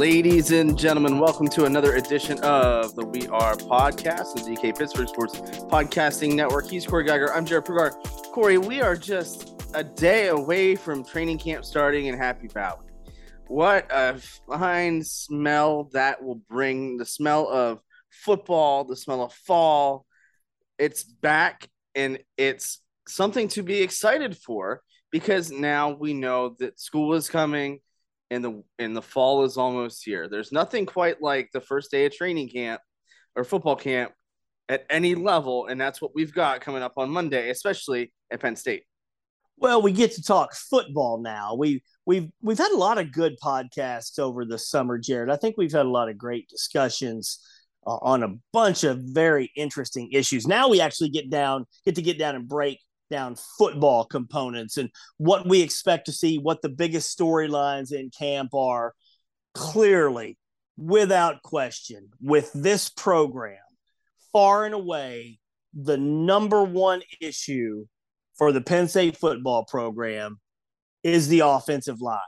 Ladies and gentlemen, welcome to another edition of the We Are podcast, the DK Pittsburgh Sports Podcasting Network. He's Corey Giger. I'm Jared Prugar. Corey, we are just a day away from training camp starting in Happy Valley. What a fine smell that will bring the smell of football, the smell of fall. It's back and it's something to be excited for because now we know that school is coming and the and the fall is almost here. There's nothing quite like the first day of training camp or football camp at any level, and that's what we've got coming up on Monday, especially at Penn State. Well, we get to talk football now. We we've we've had a lot of good podcasts over the summer, Jared. I think we've had a lot of great discussions uh, on a bunch of very interesting issues. Now we actually get down get to get down and break down football components and what we expect to see, what the biggest storylines in camp are. Clearly, without question, with this program, far and away, the number one issue for the Penn State football program is the offensive line.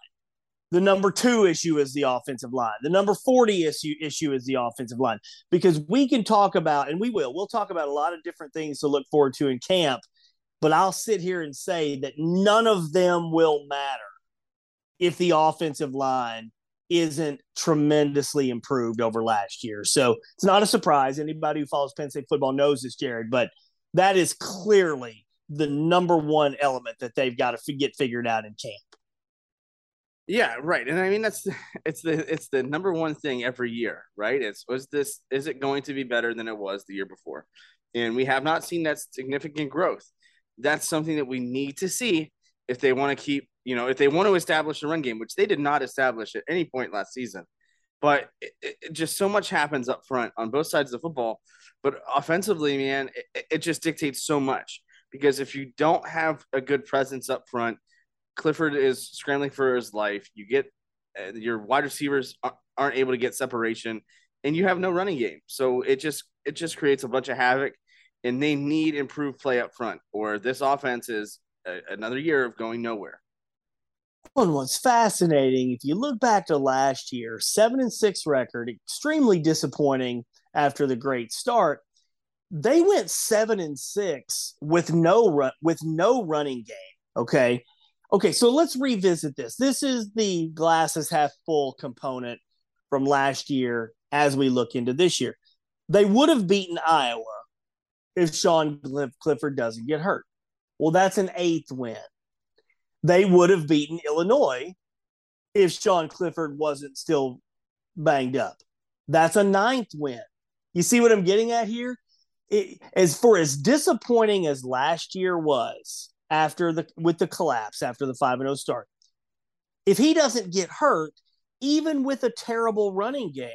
The number two issue is the offensive line. The number 40 issue, issue is the offensive line. Because we can talk about, and we will, we'll talk about a lot of different things to look forward to in camp but I'll sit here and say that none of them will matter if the offensive line isn't tremendously improved over last year. So it's not a surprise. Anybody who follows Penn State football knows this, Jared, but that is clearly the number one element that they've got to get figured out in camp. Yeah, right. And I mean that's it's the it's the number one thing every year, right? It's was this is it going to be better than it was the year before? And we have not seen that significant growth that's something that we need to see if they want to keep, you know, if they want to establish a run game, which they did not establish at any point last season. But it, it just so much happens up front on both sides of the football. But offensively, man, it, it just dictates so much because if you don't have a good presence up front, Clifford is scrambling for his life. You get uh, your wide receivers aren't able to get separation, and you have no running game. So it just it just creates a bunch of havoc and they need improved play up front, or this offense is a, another year of going nowhere. One was fascinating, if you look back to last year, seven and six record, extremely disappointing after the great start. They went seven and six with no run with no running game. Okay. Okay, so let's revisit this. This is the glasses half full component from last year as we look into this year. They would have beaten Iowa if Sean Clifford doesn't get hurt. Well, that's an eighth win. They would have beaten Illinois if Sean Clifford wasn't still banged up. That's a ninth win. You see what I'm getting at here? It, as for as disappointing as last year was after the with the collapse after the 5 and 0 start, if he doesn't get hurt, even with a terrible running game,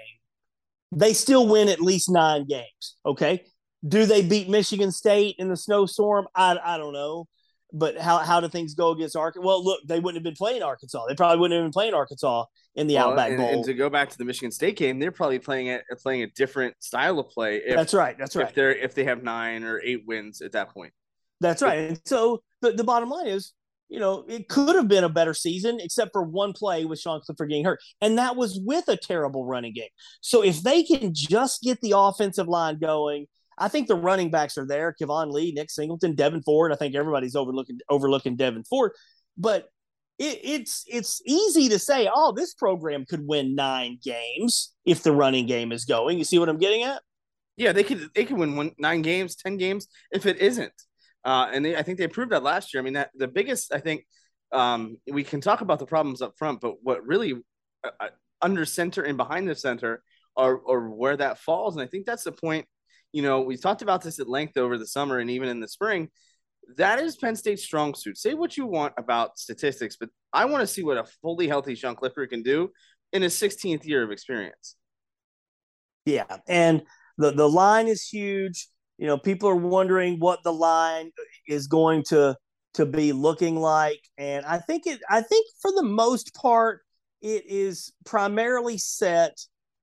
they still win at least nine games. Okay. Do they beat Michigan State in the snowstorm? I, I don't know. But how, how do things go against Arkansas? Well, look, they wouldn't have been playing Arkansas. They probably wouldn't have been playing Arkansas in the well, Outback and, Bowl. And to go back to the Michigan State game, they're probably playing it playing a different style of play. If, that's right. That's right. If they're if they have nine or eight wins at that point. That's right. And so the, the bottom line is you know, it could have been a better season, except for one play with Sean Clifford getting hurt. And that was with a terrible running game. So if they can just get the offensive line going, I think the running backs are there. Keyvone Lee, Nick Singleton, Devyn Ford. I think everybody's overlooking overlooking Devyn Ford. But it, it's it's easy to say, oh, this program could win nine games if the running game is going. You see what I'm getting at? Yeah, they could they could win one, nine games, ten games if it isn't. Uh, and they, I think they proved that last year. I mean, that the biggest, I think, um, we can talk about the problems up front, but what really uh, uh under center and behind the center are, or where that falls. And I think that's the point. You know, we talked about this at length over the summer and even in the spring. That is Penn State's strong suit. Say what you want about statistics, but I want to see what a fully healthy Sean Clifford can do in his 16th year of experience. Yeah, and the the line is huge you know people are wondering what the line is going to to be looking like and i think it i think for the most part it is primarily set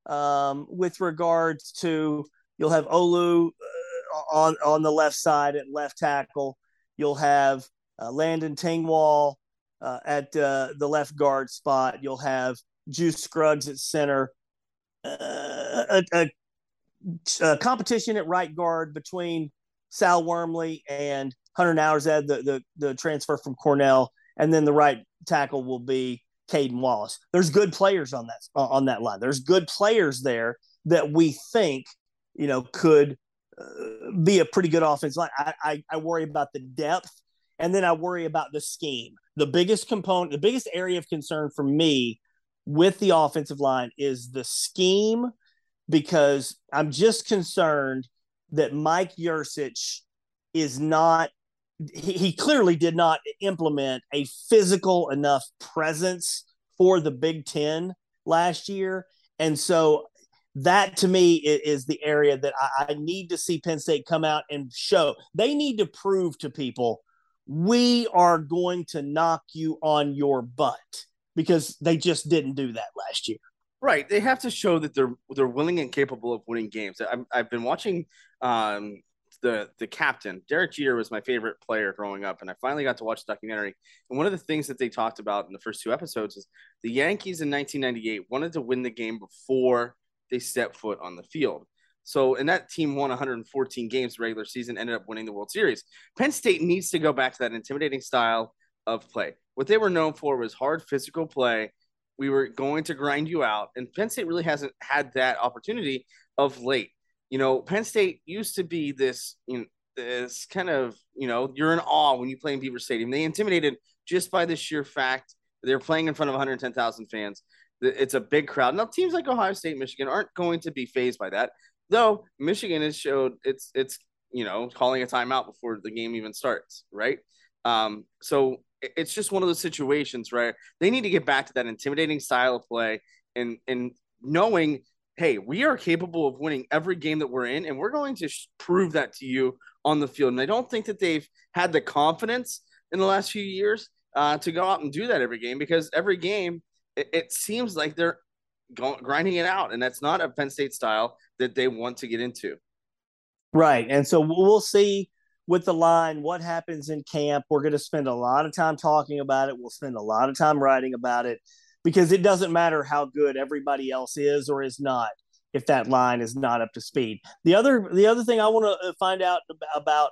um, with regards to you'll have olu uh, on on the left side at left tackle you'll have uh, landon tengwall uh, at uh, the left guard spot you'll have juice scruggs at center uh, a, a, uh, competition at right guard between Sal Wormley and Hunter Nourzad, the, the the transfer from Cornell, and then the right tackle will be Caden Wallace. There's good players on that on that line. There's good players there that we think you know could uh, be a pretty good offense line. I, I I worry about the depth, and then I worry about the scheme. The biggest component, the biggest area of concern for me with the offensive line is the scheme because I'm just concerned that Mike Yurcich is not he, he, clearly did not implement a physical enough presence for the Big Ten last year. And so that to me is, the area that I, need to see Penn State come out and show. They need to prove to people we are going to knock you on your butt because they just didn't do that last year. Right, they have to show that they're they're willing and capable of winning games. i have been watching um, the the captain Derek Jeter was my favorite player growing up, and I finally got to watch the documentary. And one of the things that they talked about in the first two episodes is the Yankees in 1998 wanted to win the game before they stepped foot on the field. So, and that team won 114 games regular season, ended up winning the World Series. Penn State needs to go back to that intimidating style of play. What they were known for was hard physical play we were going to grind you out. And Penn State really hasn't had that opportunity of late. You know, Penn State used to be this, you know, this kind of, you know, you're in awe when you play in Beaver Stadium. They intimidated just by the sheer fact they're playing in front of 110,000 fans. It's a big crowd. Now, teams like Ohio State, Michigan aren't going to be phased by that, though. Michigan has showed it's it's you know calling a timeout before the game even starts, right? Um, so it's just one of those situations, right? They need to get back to that intimidating style of play and and knowing, hey, we are capable of winning every game that we're in, and we're going to sh- prove that to you on the field. And I don't think that they've had the confidence in the last few years uh, to go out and do that every game because every game it, it seems like they're grinding it out, and that's not a Penn State style that they want to get into. Right, and so we'll see with the line, what happens in camp. We're going to spend a lot of time talking about it. We'll spend a lot of time writing about it because it doesn't matter how good everybody else is or is not if that line is not up to speed. The other the other thing I want to uh, find out about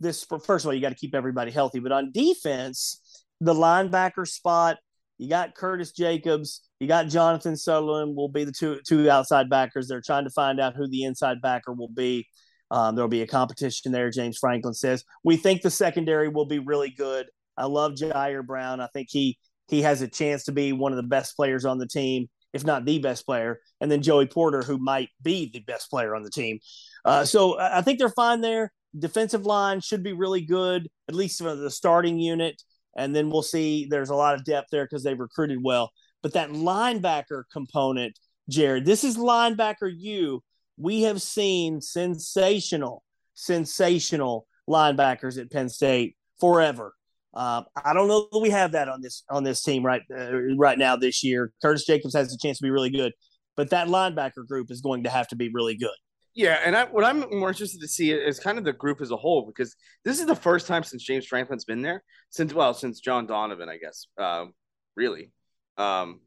this first of all, you got to keep everybody healthy, but on defense, the linebacker spot, you got Curtis Jacobs, you got Jonathan Sutherland will be the two two outside backers. They're trying to find out who the inside backer will be. Um, there'll be a competition there, James Franklin says. We think the secondary will be really good. I love Ji'Ayir Brown. I think he he has a chance to be one of the best players on the team, if not the best player. And then Joey Porter, who might be the best player on the team. Uh, so I think they're fine there. Defensive line should be really good, at least for the starting unit. And then we'll see. There's a lot of depth there because they've recruited well. But that linebacker component, Jared, this is linebacker you we have seen sensational, sensational linebackers at Penn State forever. Uh, I don't know that we have that on this on this team right uh, right now this year. Curtis Jacobs has a chance to be really good, but that linebacker group is going to have to be really good. Yeah, and I, what I'm more interested to see is kind of the group as a whole because this is the first time since James Franklin's been there since well since John Donovan, I guess. Um, really, um,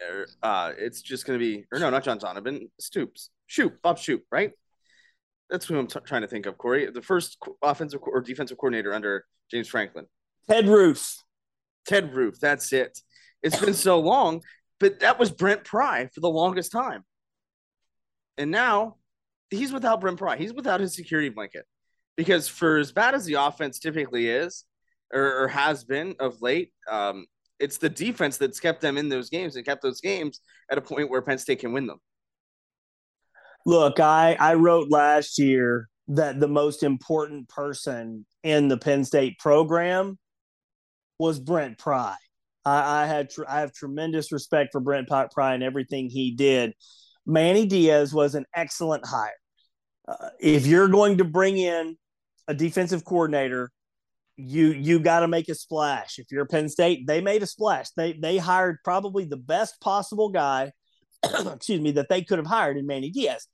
er, uh, it's just going to be or no, not John Donovan, Stoops, Shoop, Bob Shoop, right? That's who I'm t- trying to think of. Corey, the first offensive or defensive coordinator under James Franklin, Ted Roof. Ted Roof. That's it. It's been so long, but that was Brent Pry for the longest time. And now he's without Brent Pry. He's without his security blanket. Because for as bad as the offense typically is or, or has been of late, um, it's the defense that's kept them in those games and kept those games at a point where Penn State can win them. Look, I, I wrote last year that the most important person in the Penn State program was Brent Pry. I, I had tr- I have tremendous respect for Brent Pry and everything he did. Manny Diaz was an excellent hire. Uh, if you're going to bring in a defensive coordinator, you you got to make a splash. If you're Penn State, they made a splash. They they hired probably the best possible guy, excuse me, that they could have hired in Manny Diaz.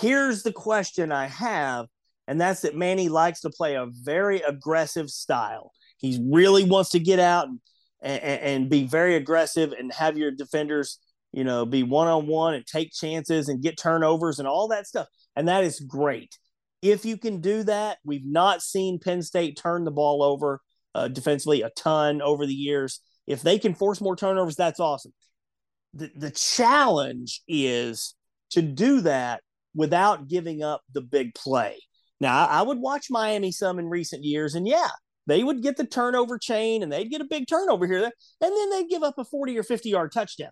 Here's the question I have, and that's that Manny likes to play a very aggressive style. He really wants to get out and, and, and be very aggressive and have your defenders you know, be one on one and take chances and get turnovers and all that stuff. And that is great. If you can do that, we've not seen Penn State turn the ball over uh, defensively a ton over the years. If they can force more turnovers, that's awesome. The, the challenge is to do that without giving up the big play. Now, I would watch Miami some in recent years, and yeah, they would get the turnover chain and they'd get a big turnover here, there, and then they'd give up a 40 or 50 yard touchdown.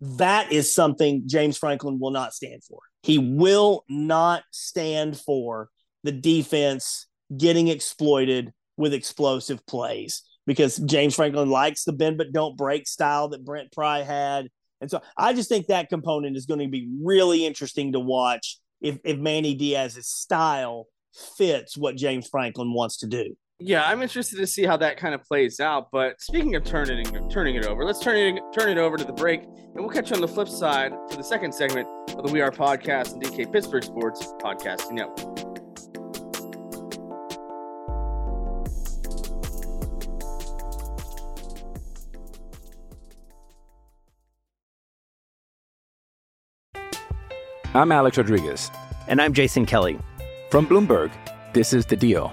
That is something James Franklin will not stand for. He will not stand for the defense getting exploited with explosive plays because James Franklin likes the bend but don't break style that Brent Pry had. And so I just think that component is going to be really interesting to watch if, if Manny Diaz's style fits what James Franklin wants to do yeah, I'm interested to see how that kind of plays out. But speaking of turning turning it over, let's turn it turn it over to the break, and we'll catch you on the flip side for the second segment of the We Are Podcast and DK Pittsburgh Sports Podcasting Network. I'm Alex Rodriguez. And I'm Jason Kelly. From Bloomberg, this is The Deal.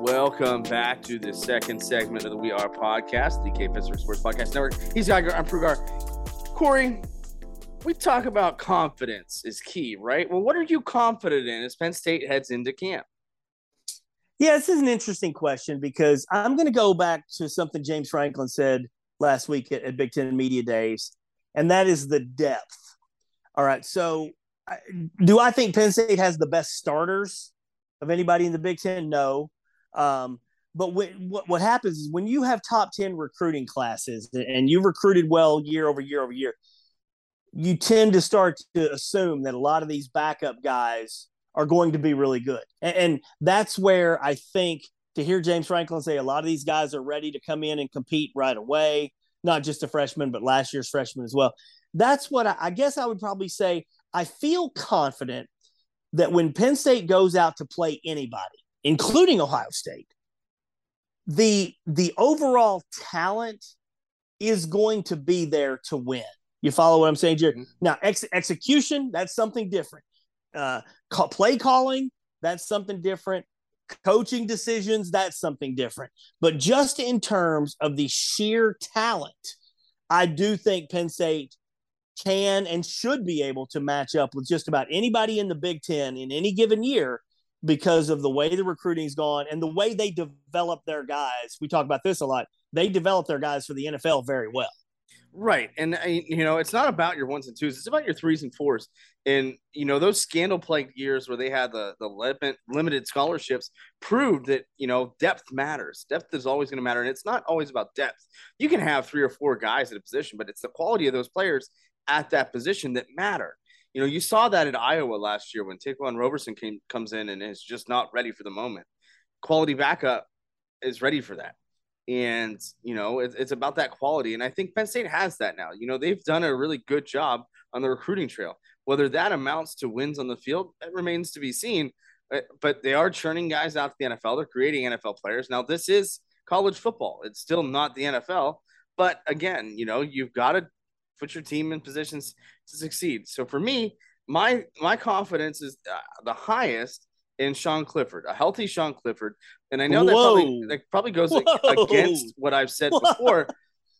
Welcome back to the second segment of the We Are podcast, the K Pittsburgh Sports Podcast Network. He's Giger. I'm Prugar. Corey, we talk about confidence is key, right? Well, what are you confident in as Penn State heads into camp? Yeah, this is an interesting question because I'm going to go back to something James Franklin said last week at, at Big Ten Media Days, and that is the depth. All right. So, do I think Penn State has the best starters of anybody in the Big Ten? No. Um, but when, what what happens is when you have top ten recruiting classes and you've recruited well year over year over year, you tend to start to assume that a lot of these backup guys are going to be really good, and, and that's where I think to hear James Franklin say a lot of these guys are ready to come in and compete right away, not just a freshman, but last year's freshman as well. That's what I, I guess I would probably say. I feel confident that when Penn State goes out to play anybody, including Ohio State. The the overall talent is going to be there to win. You follow what I'm saying, Jerry? Mm-hmm. Now, ex- execution, that's something different. Uh, call, play calling, that's something different. Coaching decisions, that's something different. But just in terms of the sheer talent, I do think Penn State can and should be able to match up with just about anybody in the Big Ten in any given year because of the way the recruiting's gone and the way they develop their guys. We talk about this a lot. They develop their guys for the NFL very well. Right. And, uh, you know, it's not about your ones and twos, it's about your threes and fours. And, you know, those scandal plagued years where they had the, the limit, limited scholarships proved that, you know, depth matters. Depth is always going to matter. And it's not always about depth. You can have three or four guys at a position, but it's the quality of those players at that position that matter. You know, you saw that at Iowa last year when Ta'Quan Roberson came comes in and is just not ready for the moment. Quality backup is ready for that. And, you know, it, it's about that quality. And I think Penn State has that now. You know, they've done a really good job on the recruiting trail. Whether that amounts to wins on the field, it remains to be seen. But, but they are churning guys out to the NFL. They're creating NFL players. Now, this is college football. It's still not the NFL. But again, you know, you've got to put your team in positions to succeed. So for me, my my confidence is uh, the highest in Sean Clifford, a healthy Sean Clifford. And I know that probably, that probably goes Whoa. against what I've said Whoa. before.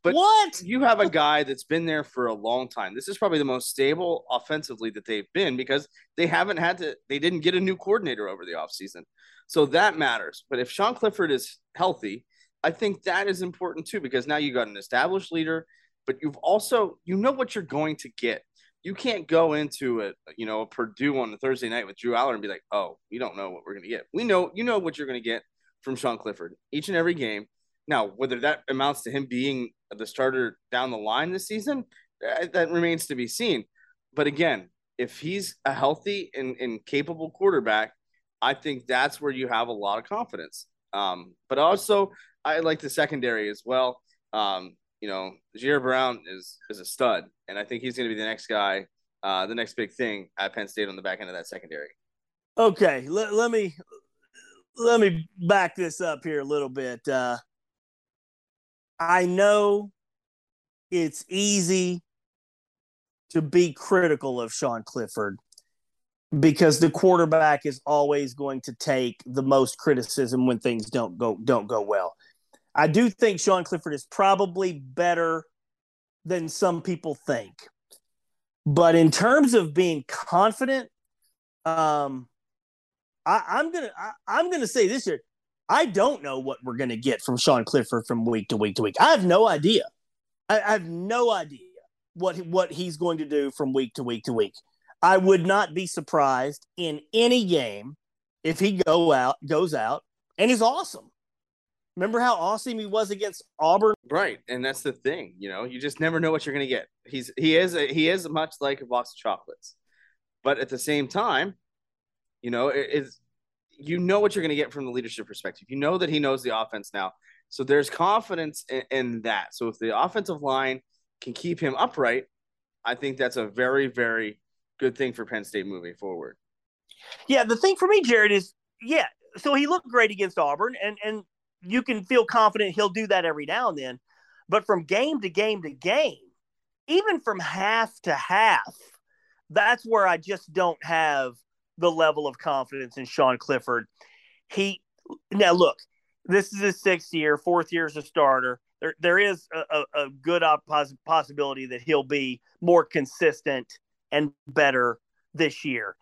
But what? you have a guy that's been there for a long time. This is probably the most stable offensively that they've been because they haven't had to, they didn't get a new coordinator over the offseason. So that matters. But if Sean Clifford is healthy, I think that is important too because now you got an established leader, but you've also, you know what you're going to get you can't go into it, you know a Purdue on the Thursday night with Drew Allar and be like, oh, we don't know what we're gonna get. We know you know what you're gonna get from Sean Clifford each and every game. Now, whether that amounts to him being the starter down the line this season, that, that remains to be seen. But again, if he's a healthy and, and capable quarterback, I think that's where you have a lot of confidence. Um, but also, I like the secondary as well. Um, you know, Ji'Ayir Brown is is a stud, and I think he's going to be the next guy, uh, the next big thing at Penn State on the back end of that secondary. Okay, let, let me let me back this up here a little bit. Uh, I know it's easy to be critical of Sean Clifford because the quarterback is always going to take the most criticism when things don't go don't go well. I do think Sean Clifford is probably better than some people think. But in terms of being confident, um, I, am gonna I, am gonna say this year, I don't know what we're gonna get from Sean Clifford from week to week to week. I have no idea. I, I have no idea what what he's going to do from week to week to week. I would not be surprised in any game if he go out goes out and is awesome. Remember how awesome he was against Auburn? Right, and that's the thing. You know, you just never know what you're going to get. He's he is a, he is much like a box of chocolates, but at the same time, you know, it is you know what you're going to get from the leadership perspective. You know that he knows the offense now, so there's confidence in, in that. So if the offensive line can keep him upright, I think that's a very very good thing for Penn State moving forward. Yeah, the thing for me, Jared, is yeah. So he looked great against Auburn, and and you can feel confident he'll do that every now and then. But from game to game to game, even from half to half, that's where I just don't have the level of confidence in Sean Clifford. He now look, this is his sixth year, fourth year as a starter. There, there is a, a, good poss- possibility that he'll be more consistent and better this year.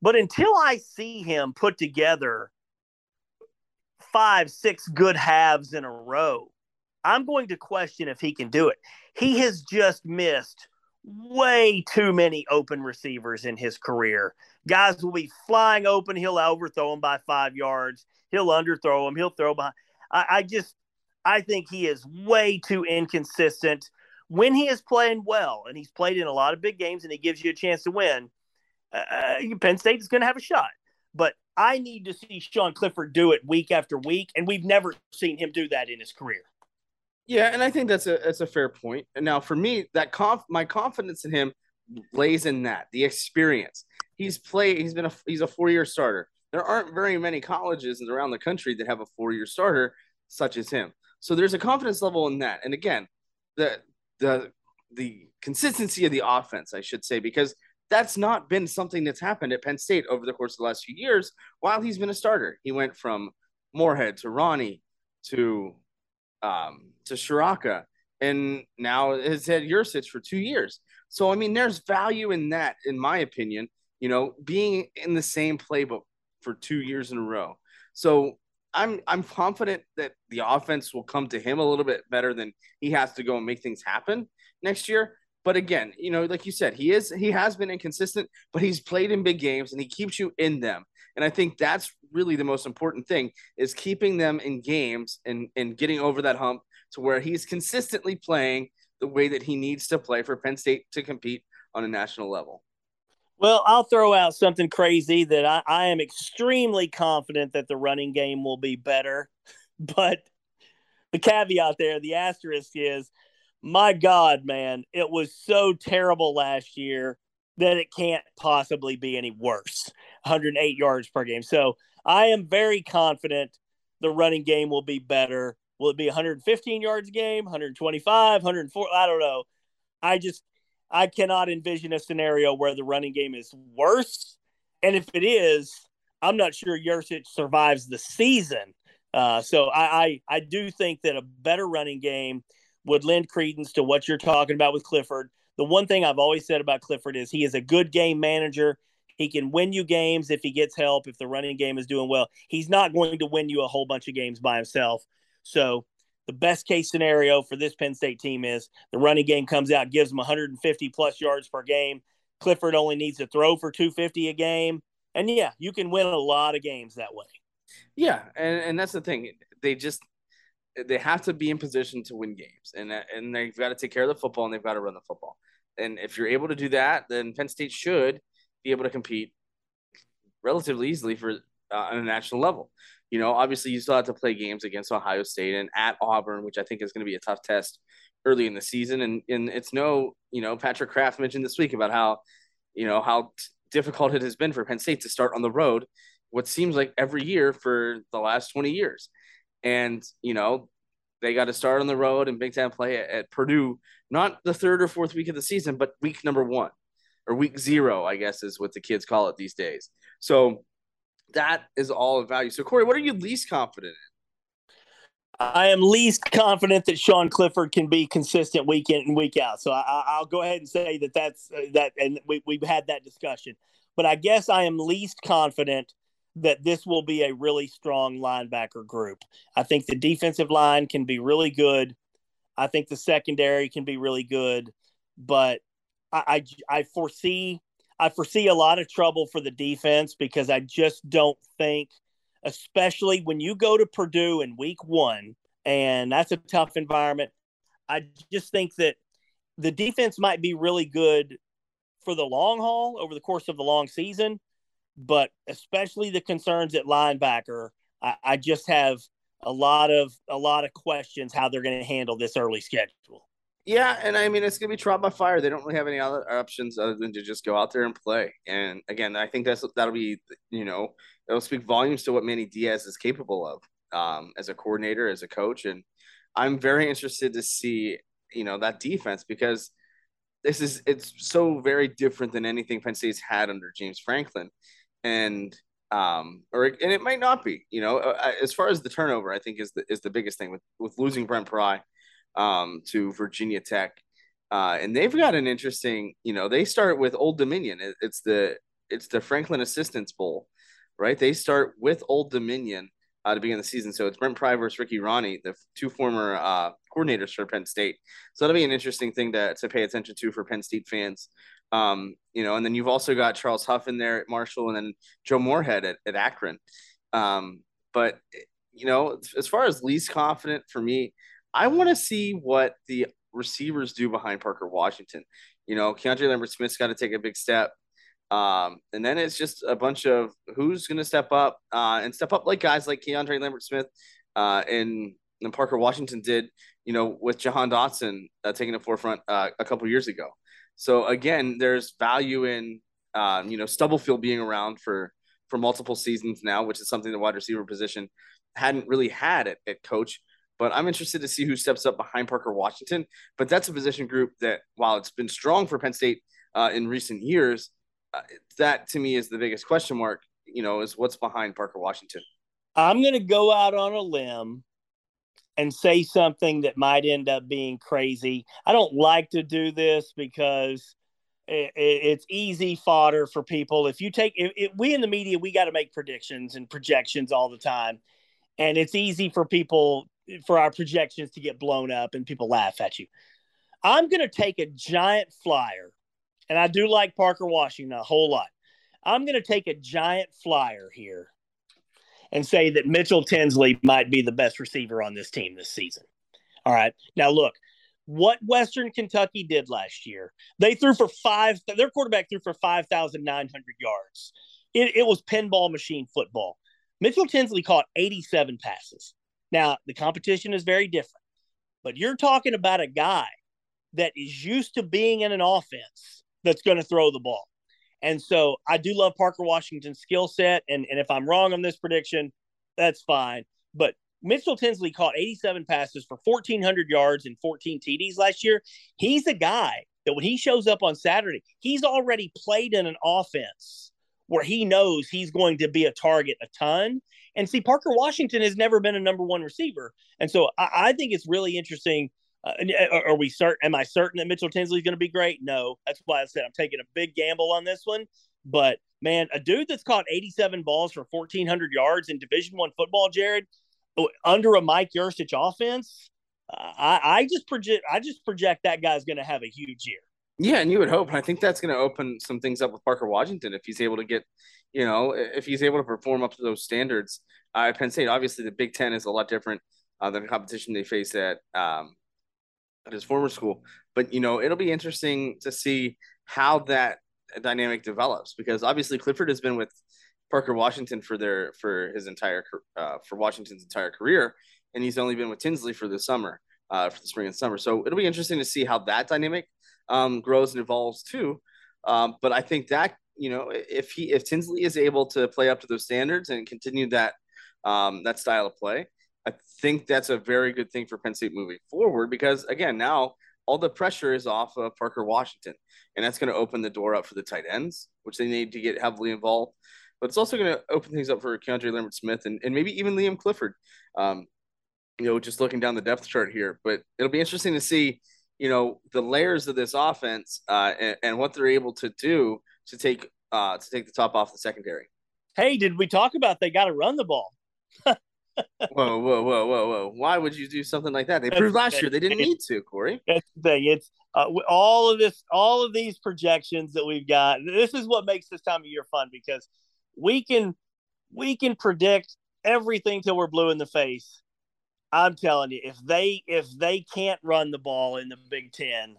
But until I see him put together five, six good halves in a row, I'm going to question if he can do it. He has just missed way too many open receivers in his career. Guys will be flying open. He'll overthrow them by five yards. He'll underthrow them. He'll throw behind. I, I just, I think he is way too inconsistent. When he is playing well, and he's played in a lot of big games, and he gives you a chance to win, uh, Penn State is going to have a shot. But I need to see Sean Clifford do it week after week, and we've never seen him do that in his career. Yeah, and I think that's a that's a fair point. And now for me, that conf my confidence in him lays in that the experience. He's played. He's been a he's a four year starter. There aren't very many colleges around the country that have a four year starter such as him. So there's a confidence level in that. And again, the the the consistency of the offense, I should say, because that's not been something that's happened at Penn State over the course of the last few years while he's been a starter. He went from Moorhead to Rahne to um, to Ciarrocca, and now has had Yurcich for two years. So I mean, there's value in that, in my opinion. You know, being in the same playbook for two years in a row. So I'm I'm confident that the offense will come to him a little bit better than he has to go and make things happen next year. But again, you know, like you said, he is he has been inconsistent, but he's played in big games and he keeps you in them. And I think that's really the most important thing is keeping them in games and and getting over that hump to where he's consistently playing the way that he needs to play for Penn State to compete on a national level. Well, I'll throw out something crazy that I, I am extremely confident that the running game will be better. But the caveat there, the asterisk is my God, man, it was so terrible last year that it can't possibly be any worse. 108 yards per game. So I am very confident the running game will be better. Will it be 115 yards a game, 125, 104? I don't know. I just I cannot envision a scenario where the running game is worse. And if it is, I'm not sure Yurcich survives the season. Uh, so I, I, I do think that a better running game would lend credence to what you're talking about with Clifford. The one thing I've always said about Clifford is he is a good game manager. He can win you games if he gets help, if the running game is doing well. He's not going to win you a whole bunch of games by himself. So the best case scenario for this Penn State team is the running game comes out, gives them 150 plus yards per game. Clifford only needs to throw for 250 a game. And yeah, you can win a lot of games that way. Yeah, and, and that's the thing. They just they have to be in position to win games, and and they've got to take care of the football and they've got to run the football. And if you're able to do that, then Penn State should be able to compete relatively easily for uh, on a national level. You know, obviously you still have to play games against Ohio State and at Auburn, which I think is going to be a tough test early in the season. And and it's no, you know, Patrick Kraft mentioned this week about how, you know, how difficult it has been for Penn State to start on the road, what seems like every year for the last 20 years. And, you know, they got to start on the road and Big Ten play at, at Purdue, not the third or fourth week of the season, but week number one or week zero, I guess is what the kids call it these days. So that is all of value. So, Corey, what are you least confident in? I am least confident that Sean Clifford can be consistent week in and week out. So I, will go ahead and say that that's uh, that, and we, we've had that discussion. But I guess I am least confident that this will be a really strong linebacker group. I think the defensive line can be really good. I think the secondary can be really good, but I, I, I foresee I foresee a lot of trouble for the defense because I just don't think, especially when you go to Purdue in week one, and that's a tough environment. I just think that the defense might be really good for the long haul over the course of the long season, but especially the concerns at linebacker, I, I just have a lot of a lot of questions how they're going to handle this early schedule. Yeah, and I mean it's gonna be trial by fire. They don't really have any other options other than to just go out there and play. And again, I think that's that'll be you know it'll speak volumes to what Manny Diaz is capable of um, as a coordinator, as a coach, and I'm very interested to see you know that defense because this is it's so very different than anything Penn State's had under James Franklin, and um or and it might not be you know uh, as far as the turnover I think is the is the biggest thing with with losing Brent Pry um, to Virginia Tech. Uh, and they've got an interesting, you know, they start with Old Dominion. It, it's the it's the Franklin Assistance Bowl, right? They start with Old Dominion uh, to begin the season. So it's Brent Pry versus Ricky Rahne, the two former uh, coordinators for Penn State. So that'll be an interesting thing to, to pay attention to for Penn State fans. Um, you know, and then you've also got Charles Huff in there at Marshall and then Joe Moorhead at, at Akron. Um, but, you know, as far as least confident for me, I want to see what the receivers do behind Parker Washington. You know, Keandre Lambert Smith's got to take a big step. Um, and then it's just a bunch of who's going to step up uh, and step up like guys like Keandre Lambert Smith uh, and, and Parker Washington did, you know, with Jahan Dotson uh, taking the forefront uh, a couple years ago. So again, there's value in, um, you know, Stubblefield being around for for multiple seasons now, which is something the wide receiver position hadn't really had at, at coach But I'm interested to see who steps up behind Parker Washington. But that's a position group that, while it's been strong for Penn State uh, in recent years, uh, that to me is the biggest question mark. You know, is what's behind Parker Washington. I'm going to go out on a limb and say something that might end up being crazy. I don't like to do this because it, it, it's easy fodder for people. If you take, if, we in the media, we got to make predictions and projections all the time. And it's easy for people, for our projections to get blown up and people laugh at you. I'm going to take a giant flyer, and I do like Parker Washington a whole lot. I'm going to take a giant flyer here and say that Mitchell Tinsley might be the best receiver on this team this season. All right. Now, look, what Western Kentucky did last year, they threw for five, their quarterback threw for 5,900 yards. It, it was pinball machine football. Mitchell Tinsley caught 87 passes. Now, the competition is very different, but you're talking about a guy that is used to being in an offense that's going to throw the ball. And so I do love Parker Washington's skill set. And, and if I'm wrong on this prediction, that's fine. But Mitchell Tinsley caught 87 passes for 1,400 yards and 14 TDs last year. He's a guy that when he shows up on Saturday, he's already played in an offense where he knows he's going to be a target a ton. And see, Parker Washington has never been a number one receiver. And so I, I think it's really interesting uh, uh, are we certain? Am I certain that Mitchell Tinsley is going to be great? No. That's why I said I'm taking a big gamble on this one. But man, a dude that's caught 87 balls for 1,400 yards in Division One football, Jared, oh, under a Mike Yurcich offense, uh, I, I just project. I just project that guy's going to have a huge year. Yeah, and you would hope. And I think that's going to open some things up with Parker Washington if he's able to get, you know, if he's able to perform up to those standards. Uh, Penn State, obviously, the Big Ten is a lot different uh, than the competition they face at um, at his former school. But you know, it'll be interesting to see how that dynamic develops because obviously Clifford has been with Parker Washington for their for his entire uh, for Washington's entire career, and he's only been with Tinsley for the summer, uh, for the spring and summer. So it'll be interesting to see how that dynamic um, grows and evolves too. Um, but I think that you know if he if Tinsley is able to play up to those standards and continue that um, that style of play, I think that's a very good thing for Penn State moving forward because again, now all the pressure is off of Parker Washington, and that's going to open the door up for the tight ends, which they need to get heavily involved. But it's also going to open things up for Keandre Lambert Smith and, and maybe even Liam Clifford. Um, you know, just looking down the depth chart here, but it'll be interesting to see, you know, the layers of this offense uh, and, and what they're able to do to take uh, to take the top off the secondary. Hey, did we talk about they got to run the ball? whoa, whoa, whoa, whoa, whoa! Why would you do something like that? They proved last year they didn't need to, Corey. That's the thing. It's uh, all of this, all of these projections that we've got. This is what makes this time of year fun because we can we can predict everything till we're blue in the face. I'm telling you, if they if they can't run the ball in the Big Ten,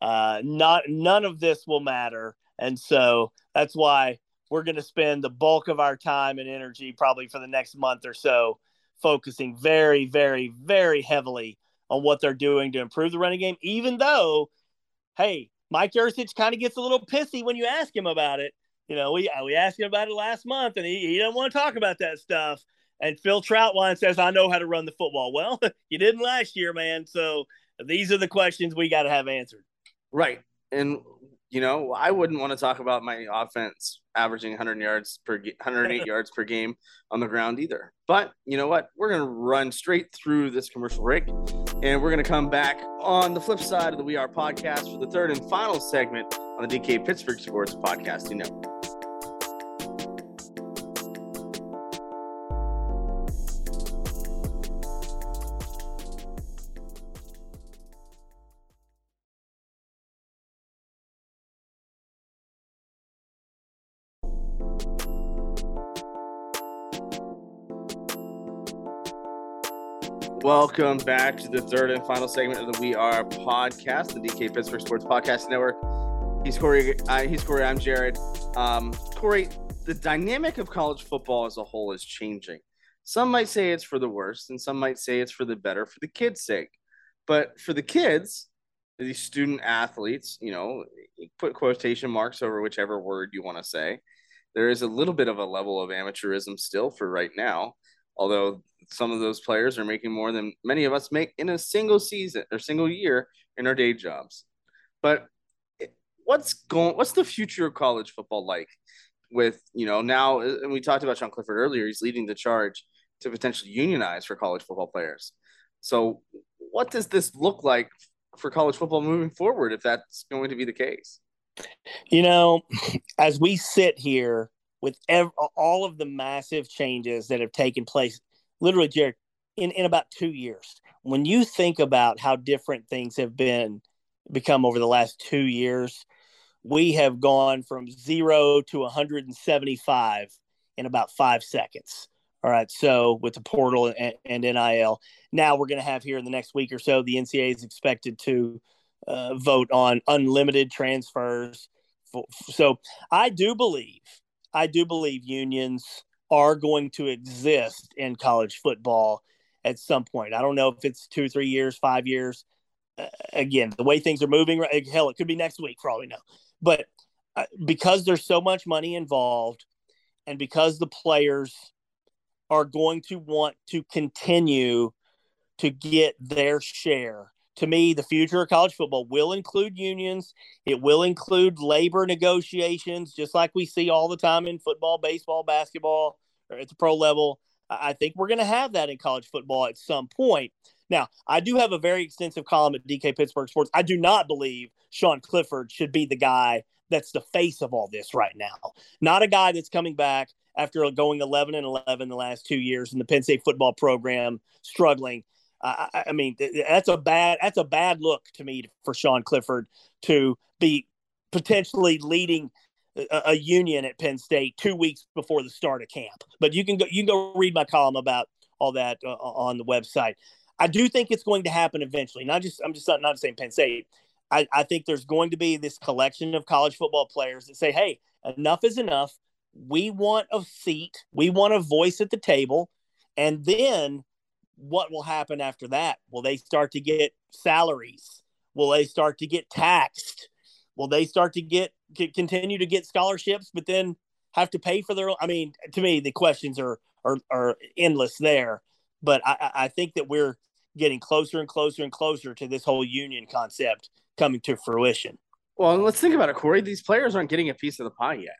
uh, not none of this will matter. And so that's why we're going to spend the bulk of our time and energy probably for the next month or so focusing very, very, very heavily on what they're doing to improve the running game, even though, hey, Mike Yurcich kind of gets a little pissy when you ask him about it. You know, we we asked him about it last month, and he, he doesn't want to talk about that stuff. And Phil Trautwein says, "I know how to run the football." Well, you didn't last year, man. So these are the questions we got to have answered. Right, and you know, I wouldn't want to talk about my offense averaging 100 yards per 108 yards per game on the ground either. But you know what? We're going to run straight through this commercial break and we're going to come back on the flip side of the We Are podcast for the third and final segment on the DK Pittsburgh Sports Podcasting Network. Welcome back to the third and final segment of the We Are podcast, the DK Pittsburgh Sports Podcast Network. He's Corey. Uh, he's Corey. I'm Jared. Um, Corey, the dynamic of college football as a whole is changing. Some might say it's for the worst, and some might say it's for the better for the kids' sake. But for the kids, these student athletes, you know, put quotation marks over whichever word you want to say. There is a little bit of a level of amateurism still for right now. Although some of those players are making more than many of us make in a single season or single year in our day jobs. But what's going what's the future of college football like with you know now and we talked about Sean Clifford earlier he's leading the charge to potentially unionize for college football players so what does this look like for college football moving forward if that's going to be the case you know as we sit here with ev- all of the massive changes that have taken place literally Jared in, in about two years when you think about how different things have been become over the last two years we have gone from zero to 175 in about five seconds. All right. So with the portal and, and NIL, now we're going to have here in the next week or so, the NCAA is expected to uh, vote on unlimited transfers. So I do believe, I do believe unions are going to exist in college football at some point. I don't know if it's two, three years, five years. Uh, again, the way things are moving, hell, it could be next week for all we know. But uh, because there's so much money involved and because the players are going to want to continue to get their share. To me, the future of college football will include unions. It will include labor negotiations, just like we see all the time in football, baseball, basketball, or at the pro level. I think we're going to have that in college football at some point. Now, I do have a very extensive column at DK Pittsburgh Sports. I do not believe Sean Clifford should be the guy that's the face of all this right now. Not a guy that's coming back after going 11 and 11 the last two years in the Penn State football program, struggling. Uh, I mean, that's a bad that's a bad look to me for Sean Clifford to be potentially leading a, a, union at Penn State two weeks before the start of camp. But you can go you can go read my column about all that uh, on the website. I do think it's going to happen eventually. Not just I'm just not, not saying Penn State. I, I think there's going to be this collection of college football players that say, "Hey, enough is enough. We want a seat. We want a voice at the table." And then what will happen after that? Will they start to get salaries? Will they start to get taxed? Will they start to get continue to get scholarships, but then have to pay for their? I mean, to me, the questions are are, are endless there. But I, I think that we're getting closer and closer and closer to this whole union concept coming to fruition. Well, let's think about it, Corey. These players aren't getting a piece of the pie yet.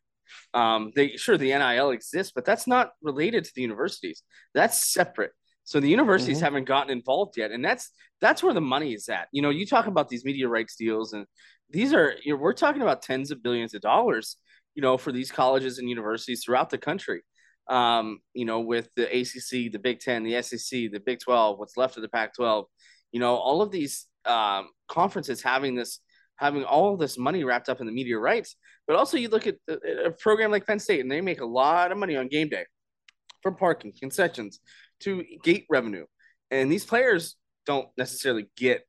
Um, they sure the NIL exists, but that's not related to the universities. That's separate. So the universities mm-hmm. haven't gotten involved yet, and that's that's where the money is at. You know, you talk about these media rights deals, and these are you know, we're talking about tens of billions of dollars. You know, for these colleges and universities throughout the country um, you know, with the ACC, the Big Ten, the SEC, the Big 12, what's left of the Pac 12, you know, all of these um, conferences having this, having all this money wrapped up in the media rights. But also, you look at a program like Penn State, and they make a lot of money on game day from parking, concessions to gate revenue. And these players don't necessarily get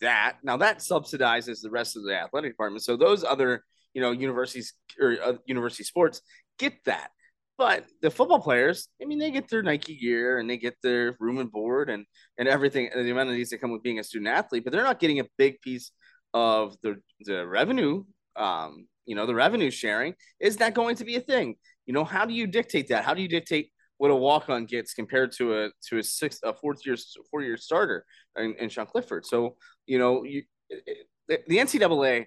that. Now, that subsidizes the rest of the athletic department. So, those other, you know, universities or uh, university sports get that. But the football players, I mean, they get their Nike gear and they get their room and board and and everything, and the amenities that come with being a student athlete. But they're not getting a big piece of the the revenue. Um, you know, the revenue sharing is that going to be a thing? You know, how do you dictate that? How do you dictate what a walk on gets compared to a to a six a fourth year four year starter in, in Sean Clifford? So you know, you the NCAA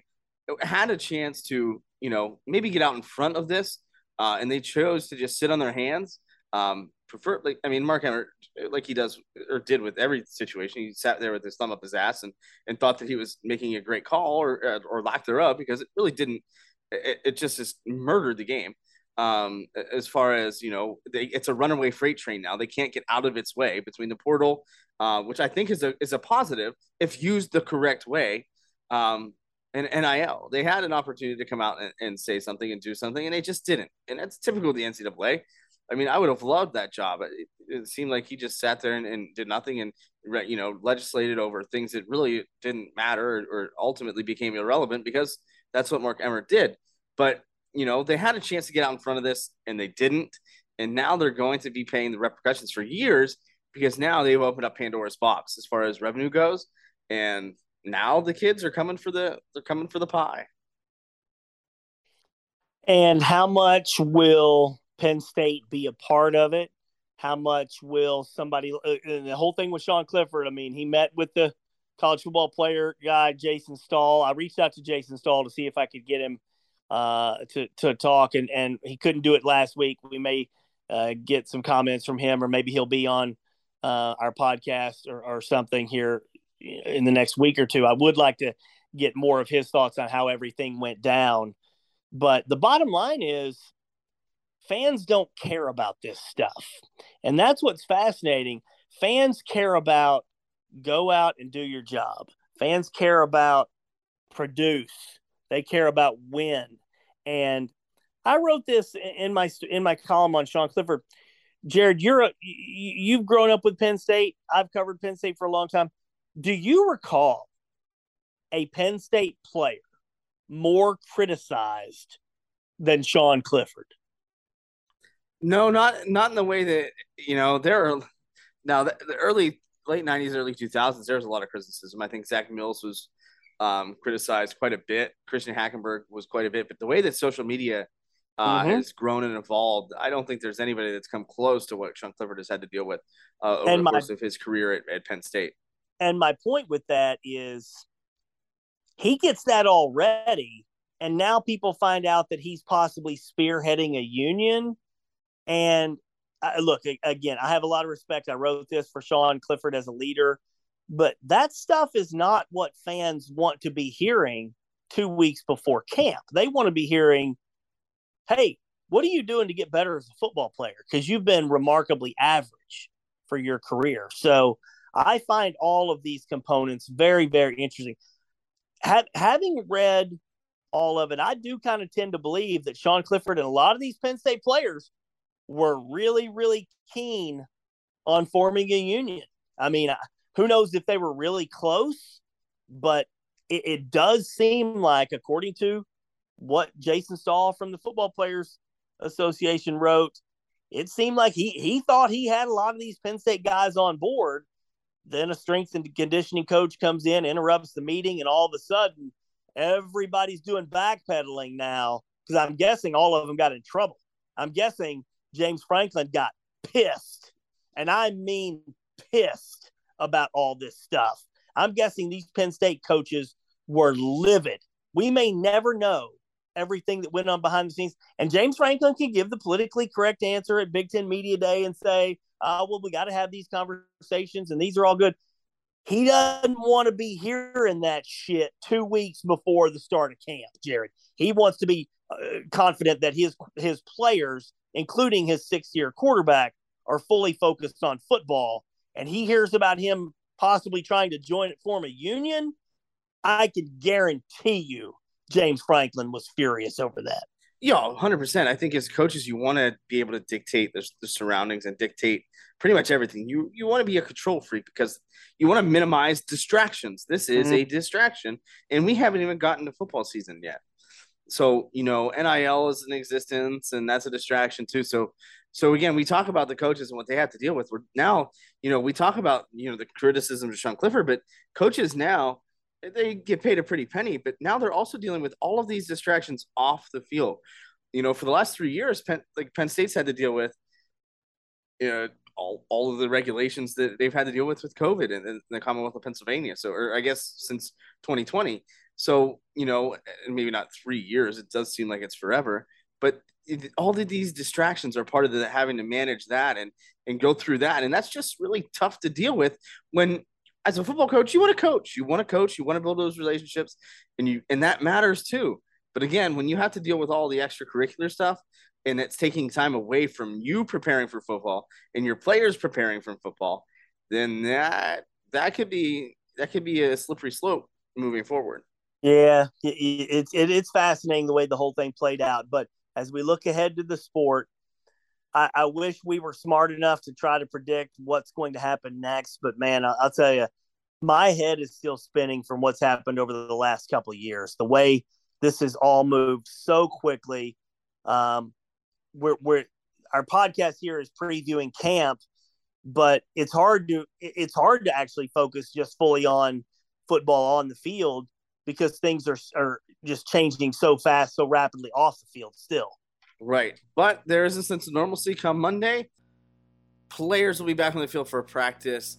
had a chance to you know maybe get out in front of this uh, and they chose to just sit on their hands. Um, prefer like I mean, Mark Emmert, like he does or did with every situation, he sat there with his thumb up his ass and and thought that he was making a great call or or lack thereof because it really didn't. It, it just just murdered the game. Um, as far as you know, they, it's a runaway freight train now. They can't get out of its way between the portal, uh, which I think is a is a positive if used the correct way. Um, and NIL. They had an opportunity to come out and, and say something and do something, and they just didn't. And that's typical of the NCAA. I mean, I would have loved that job. It, it seemed like he just sat there and, and, did nothing and, you know, legislated over things that really didn't matter or, or ultimately became irrelevant because that's what Mark Emmert did. But, you know, they had a chance to get out in front of this and they didn't. And now they're going to be paying the repercussions for years because now they've opened up Pandora's box as far as revenue goes. And now the kids are coming for the they're coming for the pie. And how much will Penn State be a part of it? how much will somebody uh, the whole thing with Sean Clifford? I mean, he met with the college football player guy Jason Stahl. I reached out to Jason Stahl to see if I could get him uh, to to talk, and and he couldn't do it last week. We may uh, get some comments from him, or maybe he'll be on uh, our podcast or, or something here in the next week or two. I would like to get more of his thoughts on how everything went down. But the bottom line is fans don't care about this stuff. And that's what's fascinating. Fans care about go out and do your job. Fans care about produce. They care about when. And I wrote this in my in my column on Sean Clifford. Jared, you're a, you've grown up with Penn State. I've covered Penn State for a long time. Do you recall a Penn State player more criticized than Sean Clifford? No, not not in the way that you know there are now the, the early late '90s, early 2000s. There was a lot of criticism. I think Zach Mills was um, criticized quite a bit. Christian Hackenberg was quite a bit. But the way that social media uh, mm-hmm. has grown and evolved, I don't think there's anybody that's come close to what Sean Clifford has had to deal with uh, over and the my, course of his career at, at Penn State. And my point with that is he gets that already. And now people find out that he's possibly spearheading a union. And uh, look, again, I have a lot of respect. I wrote this for Sean Clifford as a leader, but that stuff is not what fans want to be hearing two weeks before camp. They want to be hearing, hey, what are you doing to get better as a football player? Because you've been remarkably average for your career. So I find all of these components very, very interesting having read all of it, I do kind of tend to believe that Sean Clifford and a lot of these Penn State players were really, really keen on forming a union. I mean, who knows if they were really close, but it, it does seem like, according to what Jason Stahl from the Football Players Association wrote, it seemed like he he thought he had a lot of these Penn State guys on board, then a strength and conditioning coach comes in, interrupts the meeting, and all of a sudden, everybody's doing backpedaling now because I'm guessing all of them got in trouble. I'm guessing James Franklin got pissed, and I mean pissed about all this stuff. I'm guessing these Penn State coaches were livid. We may never know everything that went on behind the scenes. And James Franklin can give the politically correct answer at Big Ten Media Day and say, uh, well, we got to have these conversations and these are all good. He doesn't want to be hearing that shit two weeks before the start of camp, Jared. He wants to be uh, confident that his his players, including his six year quarterback, are fully focused on football. And he hears about him possibly trying to join it, form a union. I can guarantee you, James Franklin was furious over that. Yeah, hundred percent. I think as coaches, you want to be able to dictate the, the, surroundings and dictate pretty much everything. You you want to be a control freak because you want to minimize distractions. This is mm-hmm. a distraction, and we haven't even gotten to football season yet. So you know, NIL is in existence, and that's a distraction too. So so again, we talk about the coaches and what they have to deal with. We're now, you know, we talk about you know the criticism of Sean Clifford, but coaches now they get paid a pretty penny, but now they're also dealing with all of these distractions off the field. You know, for the last three years, Penn, like Penn State's had to deal with, you know, all, all of the regulations that they've had to deal with with COVID in, in the Commonwealth of Pennsylvania. So, or I guess since 2020. So, you know, maybe not three years. It does seem like it's forever, but it, all of these distractions are part of the having to manage that and and go through that, and that's just really tough to deal with when as a football coach, you want to coach, you want to coach, you want to build those relationships, and you and that matters too. But again, when you have to deal with all the extracurricular stuff and it's taking time away from you preparing for football and your players preparing for football, then that that could be that could be a slippery slope moving forward. Yeah, it's it, it's fascinating the way the whole thing played out. But as we look ahead to the sport, I, I, wish we were smart enough to try to predict what's going to happen next. But man, I'll, I'll tell you, my head is still spinning from what's happened over the last couple of years. The way this has all moved so quickly. Um, we're, we're our podcast here is previewing camp, but it's hard to it's hard to actually focus just fully on football on the field because things are are just changing so fast, so rapidly off the field still. Right. But there is a sense of normalcy come Monday. Players will be back on the field for practice.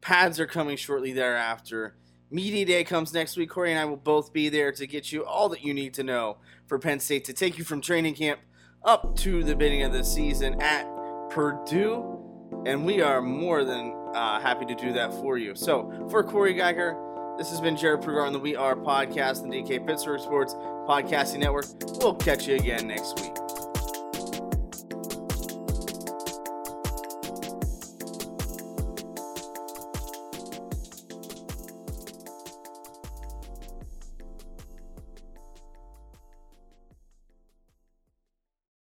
Pads are coming shortly thereafter. Media Day comes next week. Corey and I will both be there to get you all that you need to know for Penn State to take you from training camp up to the beginning of the season at Purdue. And we are more than uh, happy to do that for you. So, for Corey Giger, this has been Jared Prugar on the We Are podcast, the DK Pittsburgh Sports Podcasting Network. We'll catch you again next week.